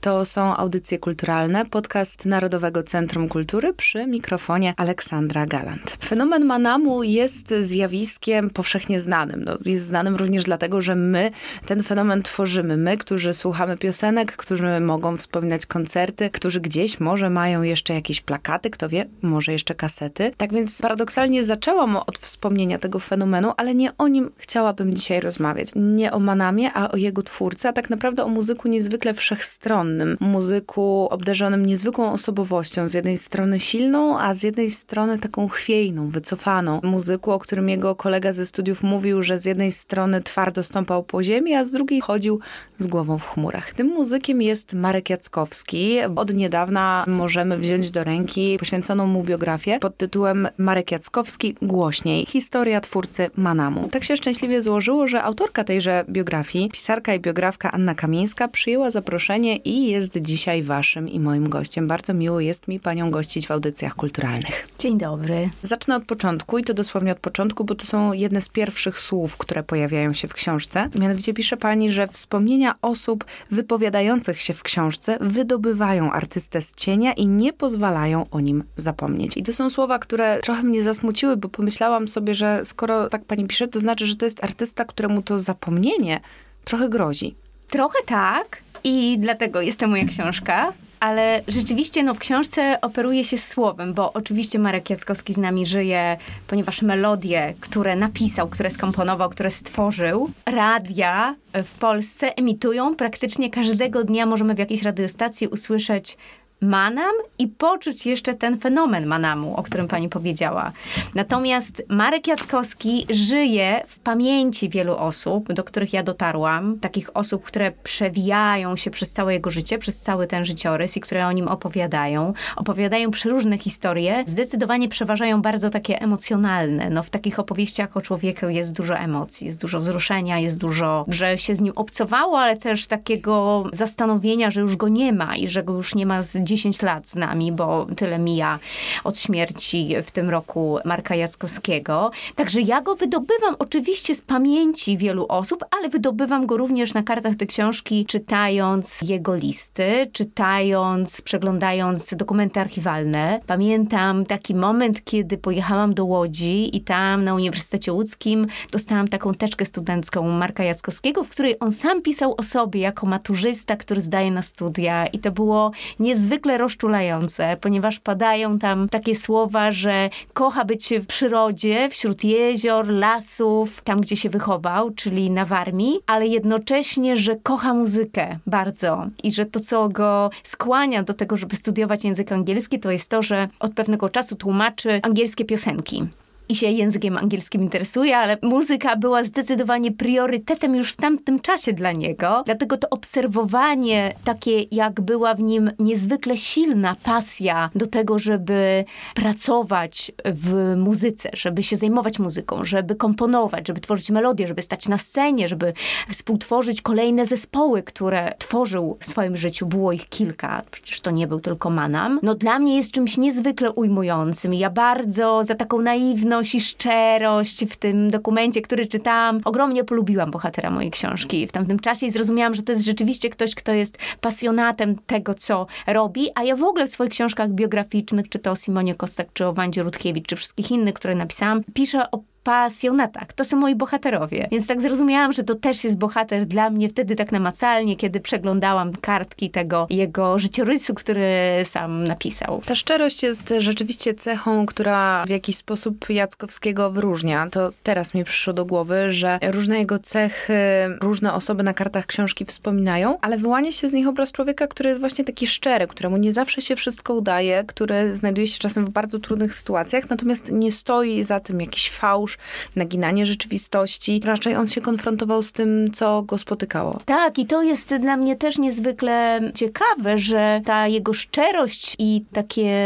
To są audycje kulturalne, podcast Narodowego Centrum Kultury przy mikrofonie Aleksandra Galant. Fenomen Manamu jest zjawiskiem powszechnie znanym. No, jest znanym również dlatego, że my ten fenomen tworzymy. My, którzy słuchamy piosenek, którzy mogą wspominać koncerty, którzy gdzieś może mają jeszcze jakieś plakaty, kto wie, może jeszcze kasety. Tak więc paradoksalnie zaczęłam od wspomnienia tego fenomenu, ale nie o nim chciałabym dzisiaj rozmawiać. Nie o Manamie, a o jego twórcy, a tak naprawdę o muzyku niezwykle wszechstronnym muzyku obdarzonym niezwykłą osobowością. Z jednej strony silną, a z jednej strony taką chwiejną, wycofaną. Muzyku, o którym jego kolega ze studiów mówił, że z jednej strony twardo stąpał po ziemi, a z drugiej chodził z głową w chmurach. Tym muzykiem jest Marek Jackowski. Od niedawna możemy wziąć do ręki poświęconą mu biografię pod tytułem Marek Jackowski Głośniej. Historia twórcy Manamu. Tak się szczęśliwie złożyło, że autorka tejże biografii, pisarka i biografka Anna Kamińska przyjęła zaproszenie i jest dzisiaj waszym i moim gościem. Bardzo miło jest mi panią gościć w audycjach kulturalnych. Dzień dobry. Zacznę od początku i to dosłownie od początku, bo to są jedne z pierwszych słów, które pojawiają się w książce. Mianowicie pisze pani, że wspomnienia osób wypowiadających się w książce wydobywają artystę z cienia i nie pozwalają o nim zapomnieć. I to są słowa, które trochę mnie zasmuciły, bo pomyślałam sobie, że skoro tak pani pisze, to znaczy, że to jest artysta, któremu to zapomnienie trochę grozi. Trochę tak, i dlatego jest to moja książka. Ale rzeczywiście no, w książce operuje się słowem, bo oczywiście Marek Jackowski z nami żyje, ponieważ melodie, które napisał, które skomponował, które stworzył, radia w Polsce emitują praktycznie każdego dnia. Możemy w jakiejś radiostacji usłyszeć manam i poczuć jeszcze ten fenomen manamu, o którym pani powiedziała. Natomiast Marek Jackowski żyje w pamięci wielu osób, do których ja dotarłam, takich osób, które przewijają się przez całe jego życie, przez cały ten życiorys i które o nim opowiadają. Opowiadają przeróżne historie, zdecydowanie przeważają bardzo takie emocjonalne. No, w takich opowieściach o człowieku jest dużo emocji, jest dużo wzruszenia, jest dużo, że się z nim obcowało, ale też takiego zastanowienia, że już go nie ma i że go już nie ma z 10 lat z nami, bo tyle mija od śmierci w tym roku Marka Jackowskiego. Także ja go wydobywam oczywiście z pamięci wielu osób, ale wydobywam go również na kartach tej książki, czytając jego listy, czytając, przeglądając dokumenty archiwalne. Pamiętam taki moment, kiedy pojechałam do Łodzi i tam na Uniwersytecie Łódzkim dostałam taką teczkę studencką Marka Jackowskiego, w której on sam pisał o sobie jako maturzysta, który zdaje na studia i to było niezwykle niezwykle rozczulające, ponieważ padają tam takie słowa, że kocha być w przyrodzie, wśród jezior, lasów, tam gdzie się wychował, czyli na Warmii, ale jednocześnie, że kocha muzykę bardzo i że to, co go skłania do tego, żeby studiować język angielski, to jest to, że od pewnego czasu tłumaczy angielskie piosenki i się językiem angielskim interesuje, ale muzyka była zdecydowanie priorytetem już w tamtym czasie dla niego. Dlatego to obserwowanie, takie jak była w nim niezwykle silna pasja do tego, żeby pracować w muzyce, żeby się zajmować muzyką, żeby komponować, żeby tworzyć melodie, żeby stać na scenie, żeby współtworzyć kolejne zespoły, które tworzył w swoim życiu. Było ich kilka, przecież to nie był tylko Manam. No dla mnie jest czymś niezwykle ujmującym. Ja bardzo za taką naiwną i szczerość w tym dokumencie, który czytałam. Ogromnie polubiłam bohatera mojej książki w tamtym czasie i zrozumiałam, że to jest rzeczywiście ktoś, kto jest pasjonatem tego, co robi, a ja w ogóle w swoich książkach biograficznych, czy to o Simonie Kossak, czy o Wandzie Rutkiewicz, czy wszystkich innych, które napisałam, piszę o pasjonatach. To są moi bohaterowie. Więc tak zrozumiałam, że to też jest bohater dla mnie wtedy tak namacalnie, kiedy przeglądałam kartki tego jego życiorysu, który sam napisał. Ta szczerość jest rzeczywiście cechą, która w jakiś sposób Jackowskiego wyróżnia. To teraz mi przyszło do głowy, że różne jego cechy, różne osoby na kartach książki wspominają, ale wyłania się z nich obraz człowieka, który jest właśnie taki szczery, któremu nie zawsze się wszystko udaje, który znajduje się czasem w bardzo trudnych sytuacjach, natomiast nie stoi za tym jakiś fałsz, naginanie rzeczywistości. Raczej on się konfrontował z tym, co go spotykało. Tak, i to jest dla mnie też niezwykle ciekawe, że ta jego szczerość i takie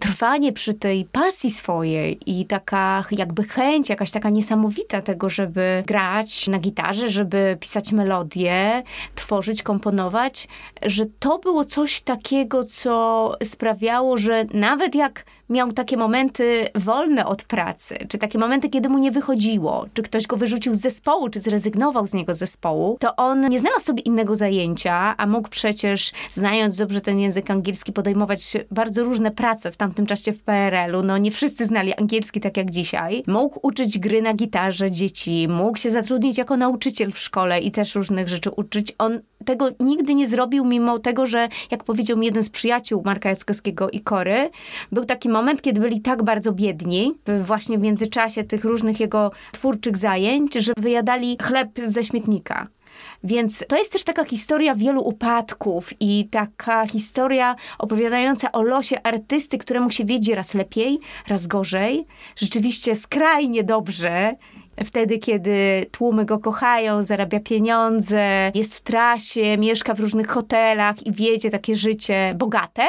trwanie przy tej pasji swojej i taka jakby chęć, jakaś taka niesamowita tego, żeby grać na gitarze, żeby pisać melodie, tworzyć, komponować, że to było coś takiego, co sprawiało, że nawet jak miał takie momenty wolne od pracy, czy takie momenty, kiedy mu nie wychodziło, czy ktoś go wyrzucił z zespołu, czy zrezygnował z niego zespołu, to on nie znalazł sobie innego zajęcia, a mógł przecież, znając dobrze ten język angielski, podejmować bardzo różne prace w tamtym czasie w PRL-u. No nie wszyscy znali angielski tak jak dzisiaj. Mógł uczyć gry na gitarze dzieci, mógł się zatrudnić jako nauczyciel w szkole i też różnych rzeczy uczyć. On tego nigdy nie zrobił, mimo tego, że, jak powiedział mi jeden z przyjaciół Marka Jackowskiego i Kory, był taki moment, kiedy byli tak bardzo biedni, właśnie w międzyczasie tych różnych jego twórczych zajęć, że wyjadali chleb ze śmietnika. Więc to jest też taka historia wielu upadków i taka historia opowiadająca o losie artysty, któremu się wiedzie raz lepiej, raz gorzej. Rzeczywiście skrajnie dobrze Wtedy, kiedy tłumy go kochają, zarabia pieniądze, jest w trasie, mieszka w różnych hotelach i wiedzie takie życie bogate,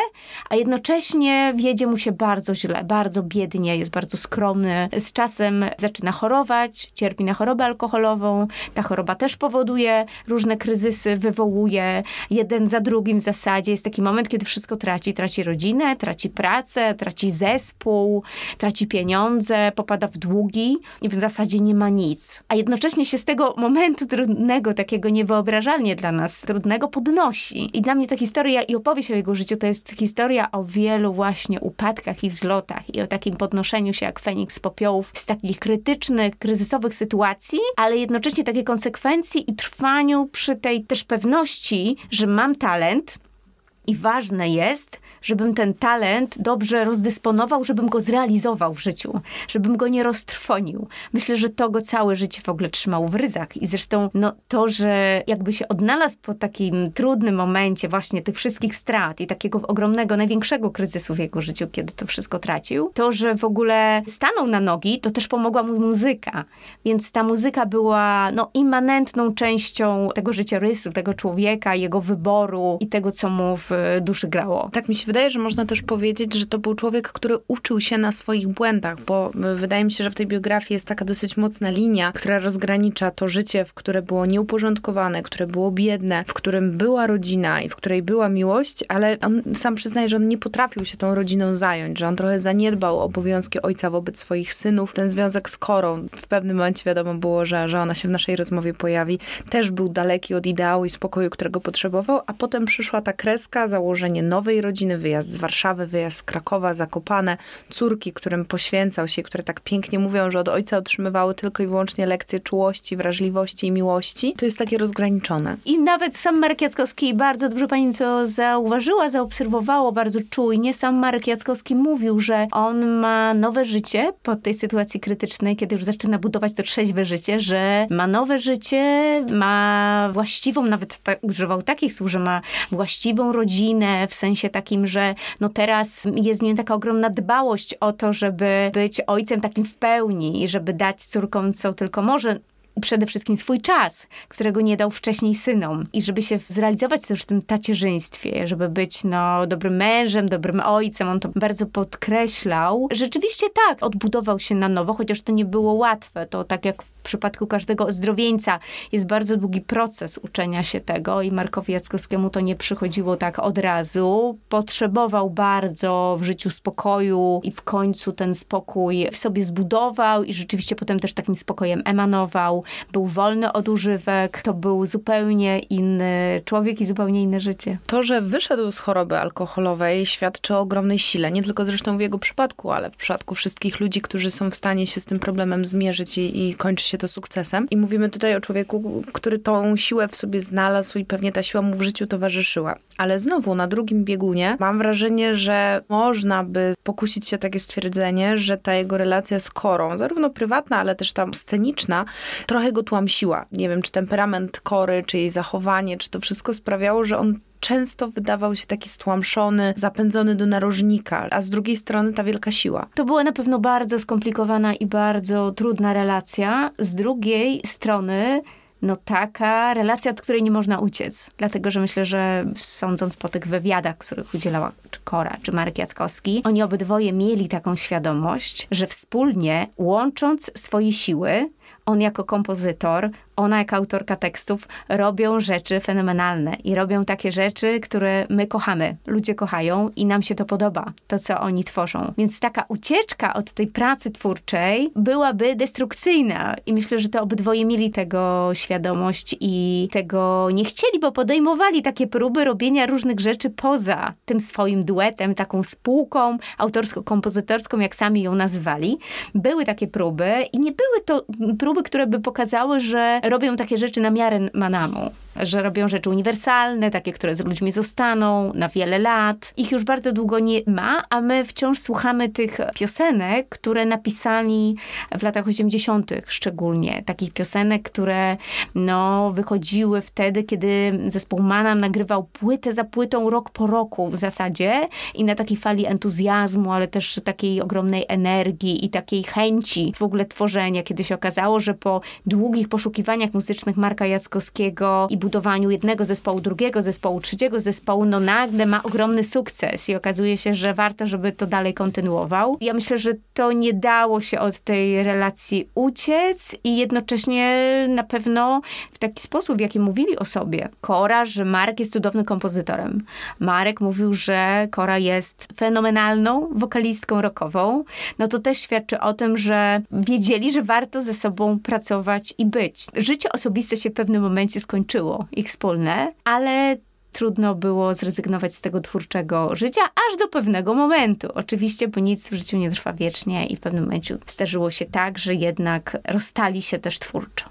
a jednocześnie wiedzie mu się bardzo źle, bardzo biednie, jest bardzo skromny. Z czasem zaczyna chorować, cierpi na chorobę alkoholową. Ta choroba też powoduje różne kryzysy, wywołuje jeden za drugim w zasadzie. Jest taki moment, kiedy wszystko traci. Traci rodzinę, traci pracę, traci zespół, traci pieniądze, popada w długi i w zasadzie nie nie ma nic. A jednocześnie się z tego momentu trudnego, takiego niewyobrażalnie dla nas trudnego, podnosi. I dla mnie ta historia i opowieść o jego życiu to jest historia o wielu właśnie upadkach i wzlotach i o takim podnoszeniu się jak Feniks z popiołów z takich krytycznych, kryzysowych sytuacji, ale jednocześnie takiej konsekwencji i trwaniu przy tej też pewności, że mam talent, i ważne jest, żebym ten talent dobrze rozdysponował, żebym go zrealizował w życiu, żebym go nie roztrwonił. Myślę, że to go całe życie w ogóle trzymał w ryzach. I zresztą no, to, że jakby się odnalazł po takim trudnym momencie właśnie tych wszystkich strat i takiego ogromnego, największego kryzysu w jego życiu, kiedy to wszystko tracił, to, że w ogóle stanął na nogi, to też pomogła mu muzyka. Więc ta muzyka była no, immanentną częścią tego życiorysu, tego człowieka, jego wyboru i tego, co mu w duszy grało. Tak mi się wydaje, że można też powiedzieć, że to był człowiek, który uczył się na swoich błędach, bo wydaje mi się, że w tej biografii jest taka dosyć mocna linia, która rozgranicza to życie, w które było nieuporządkowane, które było biedne, w którym była rodzina i w której była miłość, ale on sam przyznaje, że on nie potrafił się tą rodziną zająć, że on trochę zaniedbał obowiązki ojca wobec swoich synów. Ten związek z Korą, w pewnym momencie wiadomo było, że, że ona się w naszej rozmowie pojawi, też był daleki od ideału i spokoju, którego potrzebował, a potem przyszła ta kreska, założenie nowej rodziny, wyjazd z Warszawy, wyjazd z Krakowa, Zakopane, córki, którym poświęcał się, które tak pięknie mówią, że od ojca otrzymywały tylko i wyłącznie lekcje czułości, wrażliwości i miłości. To jest takie rozgraniczone. I nawet sam Marek Jackowski, bardzo dobrze pani to zauważyła, zaobserwowała bardzo czujnie. Sam Marek Jackowski mówił, że on ma nowe życie po tej sytuacji krytycznej, kiedy już zaczyna budować to trzeźwe życie, że ma nowe życie, ma właściwą, nawet tak, używał takich słów, że ma właściwą rodzinę, rodzinę, w sensie takim, że no teraz jest w nim taka ogromna dbałość o to, żeby być ojcem takim w pełni żeby dać córkom co tylko może przede wszystkim swój czas, którego nie dał wcześniej synom. I żeby się zrealizować też w tym tacierzyństwie, żeby być no, dobrym mężem, dobrym ojcem, on to bardzo podkreślał. Rzeczywiście tak, odbudował się na nowo, chociaż to nie było łatwe. To tak jak przypadku każdego ozdrowieńca jest bardzo długi proces uczenia się tego i Markowi Jackowskiemu to nie przychodziło tak od razu. Potrzebował bardzo w życiu spokoju i w końcu ten spokój w sobie zbudował i rzeczywiście potem też takim spokojem emanował. Był wolny od używek. To był zupełnie inny człowiek i zupełnie inne życie. To, że wyszedł z choroby alkoholowej świadczy o ogromnej sile. Nie tylko zresztą w jego przypadku, ale w przypadku wszystkich ludzi, którzy są w stanie się z tym problemem zmierzyć i, i kończy się się to sukcesem. I mówimy tutaj o człowieku, który tą siłę w sobie znalazł i pewnie ta siła mu w życiu towarzyszyła. Ale znowu na drugim biegunie mam wrażenie, że można by pokusić się takie stwierdzenie, że ta jego relacja z Korą, zarówno prywatna, ale też tam sceniczna, trochę go tłamsiła. Nie wiem, czy temperament Kory, czy jej zachowanie, czy to wszystko sprawiało, że on często wydawał się taki stłamszony, zapędzony do narożnika, a z drugiej strony ta wielka siła. To była na pewno bardzo skomplikowana i bardzo trudna relacja. Z drugiej strony no taka relacja, od której nie można uciec. Dlatego, że myślę, że sądząc po tych wywiadach, których udzielała czy Kora, czy Marek Jackowski, oni obydwoje mieli taką świadomość, że wspólnie, łącząc swoje siły, on jako kompozytor, ona jako autorka tekstów robią rzeczy fenomenalne i robią takie rzeczy, które my kochamy. Ludzie kochają i nam się to podoba, to co oni tworzą. Więc taka ucieczka od tej pracy twórczej byłaby destrukcyjna i myślę, że to obydwoje mieli tego świadomość i tego nie chcieli, bo podejmowali takie próby robienia różnych rzeczy poza tym swoim duetem, taką spółką autorsko-kompozytorską, jak sami ją nazywali. Były takie próby i nie były to próby, które by pokazały, że robią takie rzeczy na miarę Manamu że robią rzeczy uniwersalne, takie, które z ludźmi zostaną na wiele lat. Ich już bardzo długo nie ma, a my wciąż słuchamy tych piosenek, które napisali w latach 80. szczególnie. Takich piosenek, które no, wychodziły wtedy, kiedy zespół Manam nagrywał płytę za płytą rok po roku w zasadzie i na takiej fali entuzjazmu, ale też takiej ogromnej energii i takiej chęci w ogóle tworzenia, kiedy się okazało, że po długich poszukiwaniach muzycznych Marka Jackowskiego i budowaniu jednego zespołu, drugiego zespołu, trzeciego zespołu, no nagle ma ogromny sukces i okazuje się, że warto, żeby to dalej kontynuował. Ja myślę, że to nie dało się od tej relacji uciec i jednocześnie na pewno w taki sposób, w jaki mówili o sobie. Kora, że Marek jest cudownym kompozytorem. Marek mówił, że Kora jest fenomenalną wokalistką rockową. No to też świadczy o tym, że wiedzieli, że warto ze sobą pracować i być. Życie osobiste się w pewnym momencie skończyło ich wspólne, ale trudno było zrezygnować z tego twórczego życia, aż do pewnego momentu. Oczywiście, bo nic w życiu nie trwa wiecznie i w pewnym momencie zdarzyło się tak, że jednak rozstali się też twórczo.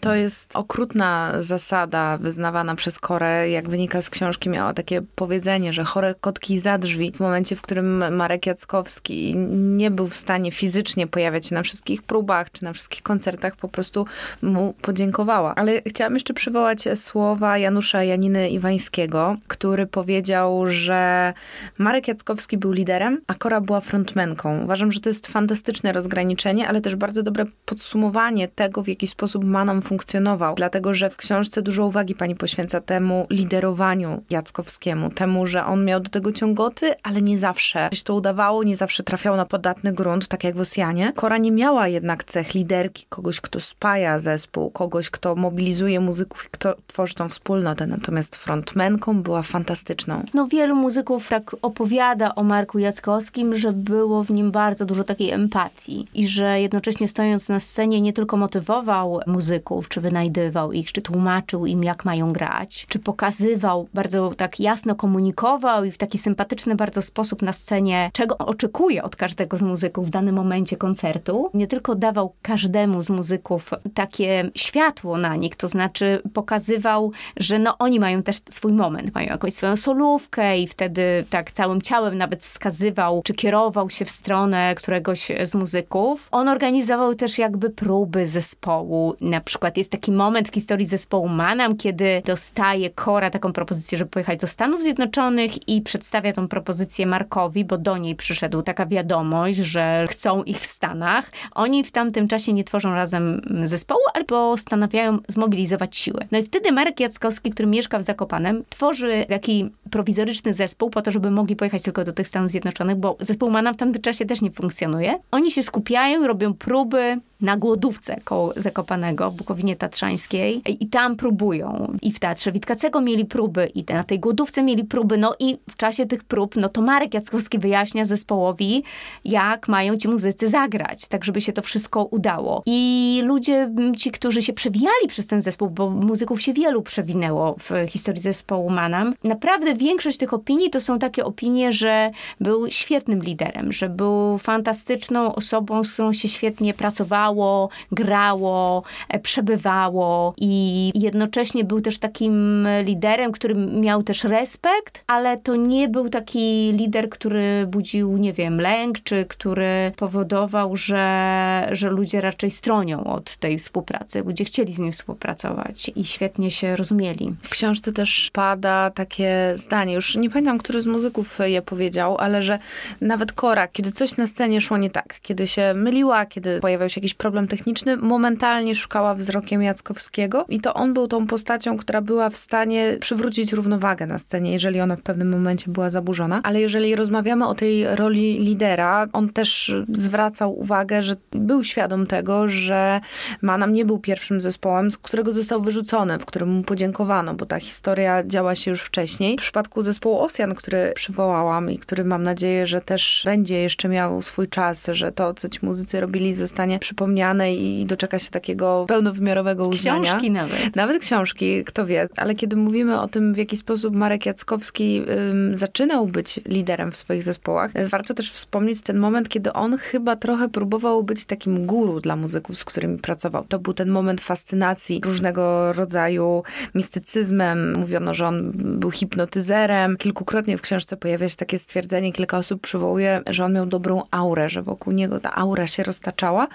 To jest okrutna zasada wyznawana przez Korę. Jak wynika z książki, miała takie powiedzenie, że chore kotki za drzwi. W momencie, w którym Marek Jackowski nie był w stanie fizycznie pojawiać się na wszystkich próbach czy na wszystkich koncertach, po prostu mu podziękowała. Ale chciałam jeszcze przywołać słowa Janusza Janiny Iwańskiego, który powiedział, że Marek Jackowski był liderem, a Kora była frontmenką. Uważam, że to jest fantastyczne rozgraniczenie, ale też bardzo dobre podsumowanie tego, w jaki sposób ma nam funkcjonował, dlatego że w książce dużo uwagi pani poświęca temu liderowaniu Jackowskiemu, temu, że on miał do tego ciągoty, ale nie zawsze się to udawało, nie zawsze trafiał na podatny grunt, tak jak w Osjanie. Kora nie miała jednak cech liderki, kogoś, kto spaja zespół, kogoś, kto mobilizuje muzyków i kto tworzy tą wspólnotę, natomiast frontmenką była fantastyczną. No wielu muzyków tak opowiada o Marku Jackowskim, że było w nim bardzo dużo takiej empatii i że jednocześnie stojąc na scenie nie tylko motywował muzyków, czy wynajdywał ich, czy tłumaczył im, jak mają grać, czy pokazywał, bardzo tak jasno komunikował i w taki sympatyczny bardzo sposób na scenie, czego oczekuje od każdego z muzyków w danym momencie koncertu. Nie tylko dawał każdemu z muzyków takie światło na nich, to znaczy pokazywał, że no oni mają też swój moment, mają jakąś swoją solówkę i wtedy tak całym ciałem nawet wskazywał, czy kierował się w stronę któregoś z muzyków. On organizował też jakby próby zespołu, na przykład przykład jest taki moment w historii zespołu Manam, kiedy dostaje Kora taką propozycję, żeby pojechać do Stanów Zjednoczonych i przedstawia tą propozycję Markowi, bo do niej przyszedł taka wiadomość, że chcą ich w Stanach. Oni w tamtym czasie nie tworzą razem zespołu, ale postanawiają zmobilizować siły. No i wtedy Marek Jackowski, który mieszka w Zakopanem, tworzy taki prowizoryczny zespół po to, żeby mogli pojechać tylko do tych Stanów Zjednoczonych, bo zespół Manam w tamtym czasie też nie funkcjonuje. Oni się skupiają, robią próby na głodówce koło Zakopanego, Bukowinie Tatrzańskiej i tam próbują. I w Teatrze Witkacego mieli próby i na tej głodówce mieli próby. No i w czasie tych prób, no to Marek Jackowski wyjaśnia zespołowi, jak mają ci muzycy zagrać, tak żeby się to wszystko udało. I ludzie, ci, którzy się przewijali przez ten zespół, bo muzyków się wielu przewinęło w historii zespołu Manam, naprawdę większość tych opinii to są takie opinie, że był świetnym liderem, że był fantastyczną osobą, z którą się świetnie pracowało, grało, e, przebywało i jednocześnie był też takim liderem, który miał też respekt, ale to nie był taki lider, który budził, nie wiem, lęk, czy który powodował, że, że ludzie raczej stronią od tej współpracy. Ludzie chcieli z nim współpracować i świetnie się rozumieli. W książce też pada takie zdanie, już nie pamiętam, który z muzyków je powiedział, ale że nawet Kora, kiedy coś na scenie szło nie tak, kiedy się myliła, kiedy pojawiał się jakiś problem techniczny, momentalnie szukała wzrokiem Jackowskiego i to on był tą postacią, która była w stanie przywrócić równowagę na scenie, jeżeli ona w pewnym momencie była zaburzona. Ale jeżeli rozmawiamy o tej roli lidera, on też zwracał uwagę, że był świadom tego, że Manam nie był pierwszym zespołem, z którego został wyrzucony, w którym mu podziękowano, bo ta historia działa się już wcześniej. W przypadku zespołu Osjan, który przywołałam i który mam nadzieję, że też będzie jeszcze miał swój czas, że to, co ci muzycy robili, zostanie przypomniane i doczeka się takiego pełnowymiarowego uznania. Książki nawet. Nawet książki, kto wie. Ale kiedy mówimy o tym, w jaki sposób Marek Jackowski ym, zaczynał być liderem w swoich zespołach, y, warto też wspomnieć ten moment, kiedy on chyba trochę próbował być takim guru dla muzyków, z którymi pracował. To był ten moment fascynacji różnego rodzaju mistycyzmem. Mówiono, że on był hipnotyzerem. Kilkukrotnie w książce pojawia się takie stwierdzenie, kilka osób przywołuje, że on miał dobrą aurę, że wokół niego ta aura się roztaczała.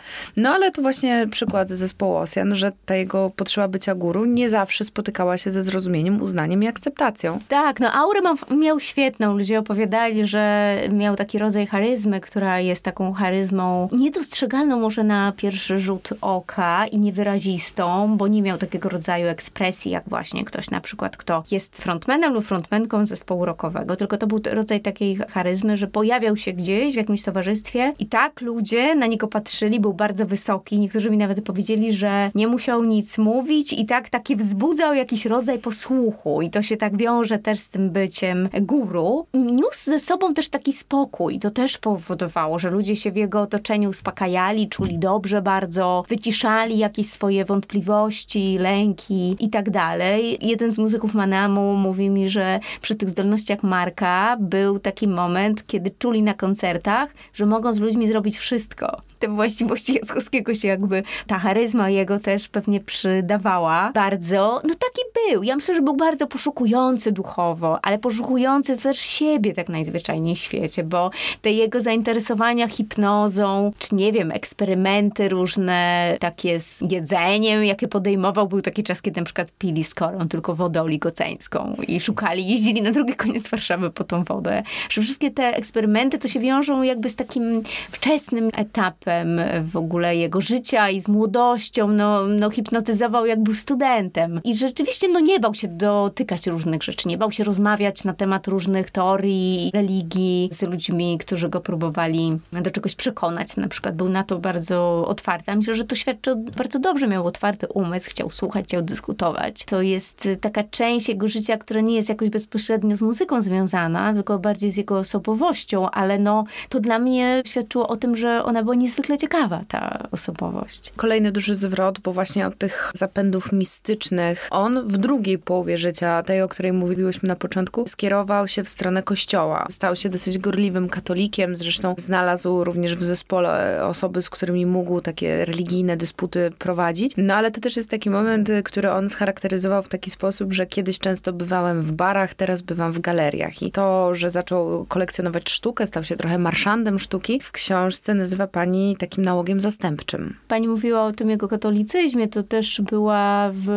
No ale to właśnie przykład zespołu Osjan, że ta jego potrzeba bycia guru nie zawsze spotykała się ze zrozumieniem, uznaniem i akceptacją. Tak, no aurę miał świetną. Ludzie opowiadali, że miał taki rodzaj charyzmy, która jest taką charyzmą niedostrzegalną może na pierwszy rzut oka i niewyrazistą, bo nie miał takiego rodzaju ekspresji, jak właśnie ktoś na przykład, kto jest frontmanem lub frontmenką zespołu rockowego, tylko to był rodzaj takiej charyzmy, że pojawiał się gdzieś w jakimś towarzystwie i tak ludzie na niego patrzyli, był bardzo wysoki. Niektórzy mi nawet powiedzieli, że nie musiał nic mówić i tak taki wzbudzał jakiś rodzaj posłuchu i to się tak wiąże też z tym byciem guru. Niósł ze sobą też taki spokój. To też powodowało, że ludzie się w jego otoczeniu uspokajali, czuli dobrze bardzo, wyciszali jakieś swoje wątpliwości, lęki i tak dalej. Jeden z muzyków Manamu mówi mi, że przy tych zdolnościach Marka był taki moment, kiedy czuli na koncertach, że mogą z ludźmi zrobić wszystko. Te właściwości Jackowskiego się jakby, ta charyzma jego też pewnie przydawała bardzo. No taki był. Ja myślę, że był bardzo poszukujący duchowo, ale poszukujący też siebie tak najzwyczajniej w świecie, bo te jego zainteresowania hipnozą, czy nie wiem, eksperymenty różne, takie z jedzeniem, jakie podejmował, był taki czas, kiedy na przykład pili skorą tylko wodę oligoceńską i szukali, jeździli na drugi koniec Warszawy po tą wodę. Że wszystkie te eksperymenty to się wiążą jakby z takim wczesnym etapem w ogóle jego życia i z młodością, no, no hipnotyzował jak był studentem. I rzeczywiście no nie bał się dotykać różnych rzeczy, nie bał się rozmawiać na temat różnych teorii, religii z ludźmi, którzy go próbowali do czegoś przekonać. Na przykład był na to bardzo otwarty. A myślę, że to świadczy bardzo dobrze. Miał otwarty umysł, chciał słuchać, chciał dyskutować. To jest taka część jego życia, która nie jest jakoś bezpośrednio z muzyką związana, tylko bardziej z jego osobowością, ale no to dla mnie świadczyło o tym, że ona była niezwykle ciekawa, ta osobowość. Kolejny duży zwrot, bo właśnie od tych zapędów mistycznych, on w drugiej połowie życia, tej, o której mówiłyśmy na początku, skierował się w stronę kościoła. Stał się dosyć gorliwym katolikiem, zresztą znalazł również w zespole osoby, z którymi mógł takie religijne dysputy prowadzić. No ale to też jest taki moment, który on scharakteryzował w taki sposób, że kiedyś często bywałem w barach, teraz bywam w galeriach. I to, że zaczął kolekcjonować sztukę, stał się trochę marszandem sztuki, w książce nazywa pani takim nałogiem zastępczym. Pani mówiła o tym jego katolicyzmie, to też była w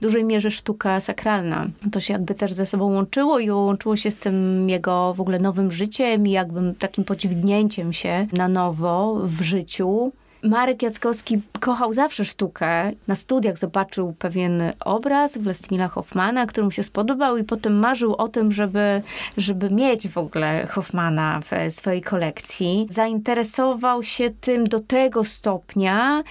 dużej mierze sztuka sakralna. To się jakby też ze sobą łączyło i łączyło się z tym jego w ogóle nowym życiem i jakby takim podźwignięciem się na nowo w życiu. Marek Jackowski kochał zawsze sztukę. Na studiach zobaczył pewien obraz Wlestimila Hoffmana, który mu się spodobał i potem marzył o tym, żeby, żeby mieć w ogóle Hoffmana w swojej kolekcji. Zainteresował się tym do tego stopnia,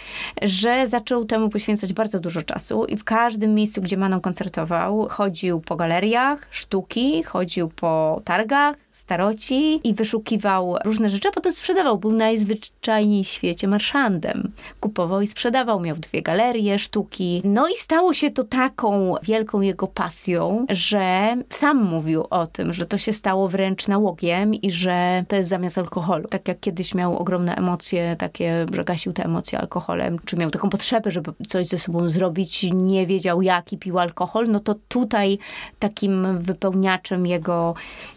że zaczął temu poświęcać bardzo dużo czasu i w każdym miejscu, gdzie Manon koncertował, chodził po galeriach sztuki, chodził po targach, staroci i wyszukiwał różne rzeczy, a potem sprzedawał. Był najzwyczajniej w świecie marszandem. Kupował i sprzedawał, miał dwie galerie sztuki. No i stało się to taką wielką jego pasją, że sam mówił o tym, że to się stało wręcz nałogiem i że to jest zamiast alkoholu. Tak jak kiedyś miał ogromne emocje, takie, że gasił te emocje alkoholem, czy miał taką potrzebę, żeby coś ze sobą zrobić, nie wiedział jaki pił alkohol, no to tutaj takim wypełniaczem jego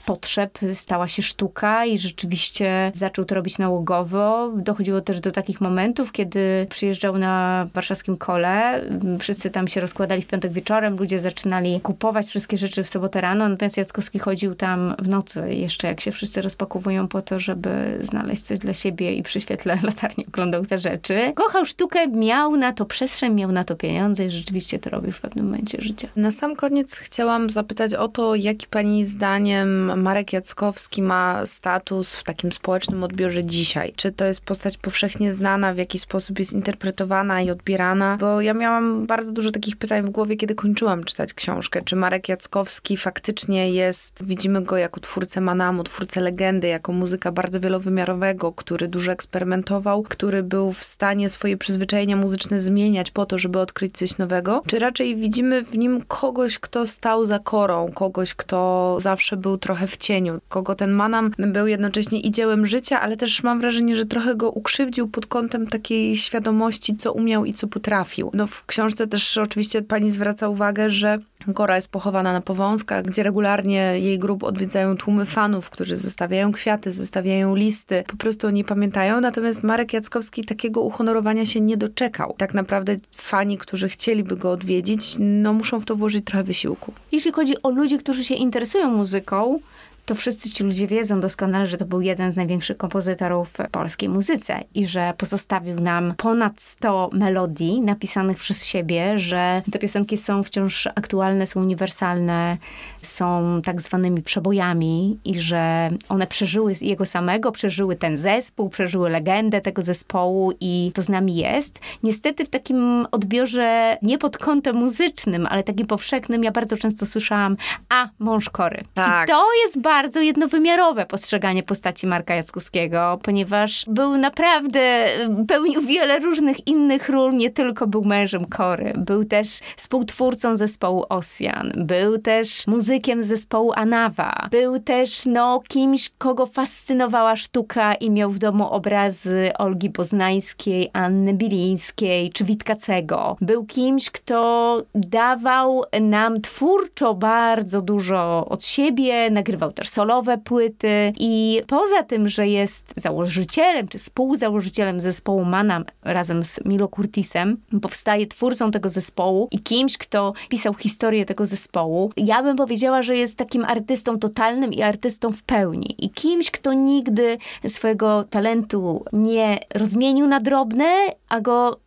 potrzeb stała się sztuka i rzeczywiście zaczął to robić nałogowo. Dochodziło też do takich momentów, kiedy przyjeżdżał na warszawskim kole, wszyscy tam się rozkładali w piątek wieczorem, ludzie zaczynali kupować wszystkie rzeczy w sobotę rano, natomiast Jackowski chodził tam w nocy jeszcze, jak się wszyscy rozpakowują po to, żeby znaleźć coś dla siebie i przy świetle latarni oglądał te rzeczy. Kochał sztukę, miał na to przestrzeń, miał na to pieniądze i rzeczywiście to robił w pewnym momencie życia. Na sam koniec chciałam zapytać o to, jaki pani zdaniem Marek Jackowski ma status w takim społecznym odbiorze dzisiaj? Czy to jest postać powszechnie znana, w jaki sposób jest interpretowana i odbierana? Bo ja miałam bardzo dużo takich pytań w głowie, kiedy kończyłam czytać książkę. Czy Marek Jackowski faktycznie jest, widzimy go jako twórcę Manamu, twórcę legendy, jako muzyka bardzo wielowymiarowego, który dużo eksperymentował, który był w stanie swoje przyzwyczajenia muzyczne zmieniać po to, żeby odkryć coś nowego? Czy raczej widzimy w nim kogoś, kto stał za korą, kogoś, kto zawsze był trochę w cieniu, kogo ten Manam był jednocześnie i dziełem życia, ale też mam wrażenie, że trochę go ukrzywdził pod kątem takiej świadomości, co umiał i co potrafił. No w książce też oczywiście pani zwraca uwagę, że Gora jest pochowana na Powązkach, gdzie regularnie jej grup odwiedzają tłumy fanów, którzy zostawiają kwiaty, zostawiają listy, po prostu o niej pamiętają. Natomiast Marek Jackowski takiego uhonorowania się nie doczekał. Tak naprawdę fani, którzy chcieliby go odwiedzić, no muszą w to włożyć trochę wysiłku. Jeśli chodzi o ludzi, którzy się interesują muzyką, to wszyscy ci ludzie wiedzą doskonale, że to był jeden z największych kompozytorów w polskiej muzyce i że pozostawił nam ponad 100 melodii napisanych przez siebie, że te piosenki są wciąż aktualne, są uniwersalne, są tak zwanymi przebojami i że one przeżyły jego samego, przeżyły ten zespół, przeżyły legendę tego zespołu i to z nami jest. Niestety w takim odbiorze nie pod kątem muzycznym, ale takim powszechnym, ja bardzo często słyszałam, a mąż Kory. Tak. I to jest bardzo jednowymiarowe postrzeganie postaci Marka Jackowskiego, ponieważ był naprawdę, pełnił wiele różnych innych ról, nie tylko był mężem Kory. Był też współtwórcą zespołu Ossian, był też muzykiem zespołu Anawa, był też no, kimś, kogo fascynowała sztuka i miał w domu obrazy Olgi Poznańskiej, Anny Bilińskiej czy Witkacego. Był kimś, kto dawał nam twórczo bardzo dużo od siebie, nagrywał też solowe płyty i poza tym, że jest założycielem czy współzałożycielem zespołu Manam razem z Milo Curtisem, powstaje twórcą tego zespołu i kimś, kto pisał historię tego zespołu, ja bym powiedziała, że jest takim artystą totalnym i artystą w pełni. I kimś, kto nigdy swojego talentu nie rozmienił na drobne, a go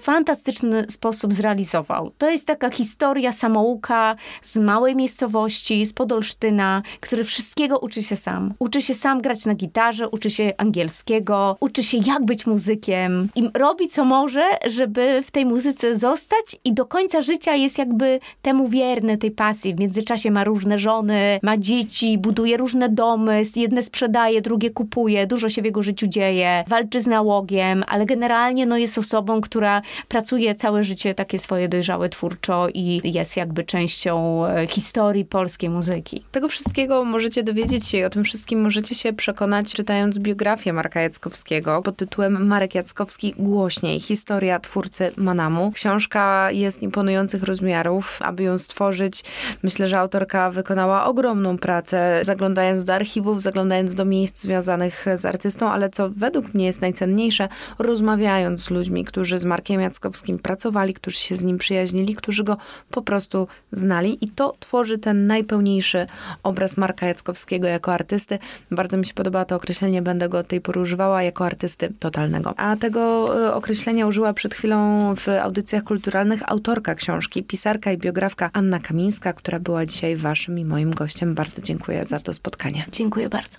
fantastyczny sposób zrealizował. To jest taka historia samouka z małej miejscowości, z Podolsztyna, który wszystkiego uczy się sam. Uczy się sam grać na gitarze, uczy się angielskiego, uczy się jak być muzykiem i robi co może, żeby w tej muzyce zostać i do końca życia jest jakby temu wierny, tej pasji. W międzyczasie ma różne żony, ma dzieci, buduje różne domy, jedne sprzedaje, drugie kupuje, dużo się w jego życiu dzieje, walczy z nałogiem, ale generalnie no, jest osobą, która pracuje całe życie takie swoje dojrzałe twórczo i jest jakby częścią e, historii polskiej muzyki. Tego wszystkiego możecie dowiedzieć się i o tym wszystkim możecie się przekonać czytając biografię Marka Jackowskiego pod tytułem Marek Jackowski głośniej. Historia twórcy Manamu. Książka jest imponujących rozmiarów. Aby ją stworzyć, myślę, że autorka wykonała ogromną pracę, zaglądając do archiwów, zaglądając do miejsc związanych z artystą, ale co według mnie jest najcenniejsze, rozmawiając z ludźmi, którzy z Markiem Jackowskim pracowali, którzy się z nim przyjaźnili, którzy go po prostu znali i to tworzy ten najpełniejszy obraz Marka Jackowskiego jako artysty. Bardzo mi się podoba to określenie, będę go od tej pory używała jako artysty totalnego. A tego e, określenia użyła przed chwilą w audycjach kulturalnych autorka książki, pisarka i biografka Anna Kamińska, która była dzisiaj waszym i moim gościem. Bardzo dziękuję za to spotkanie. Dziękuję bardzo.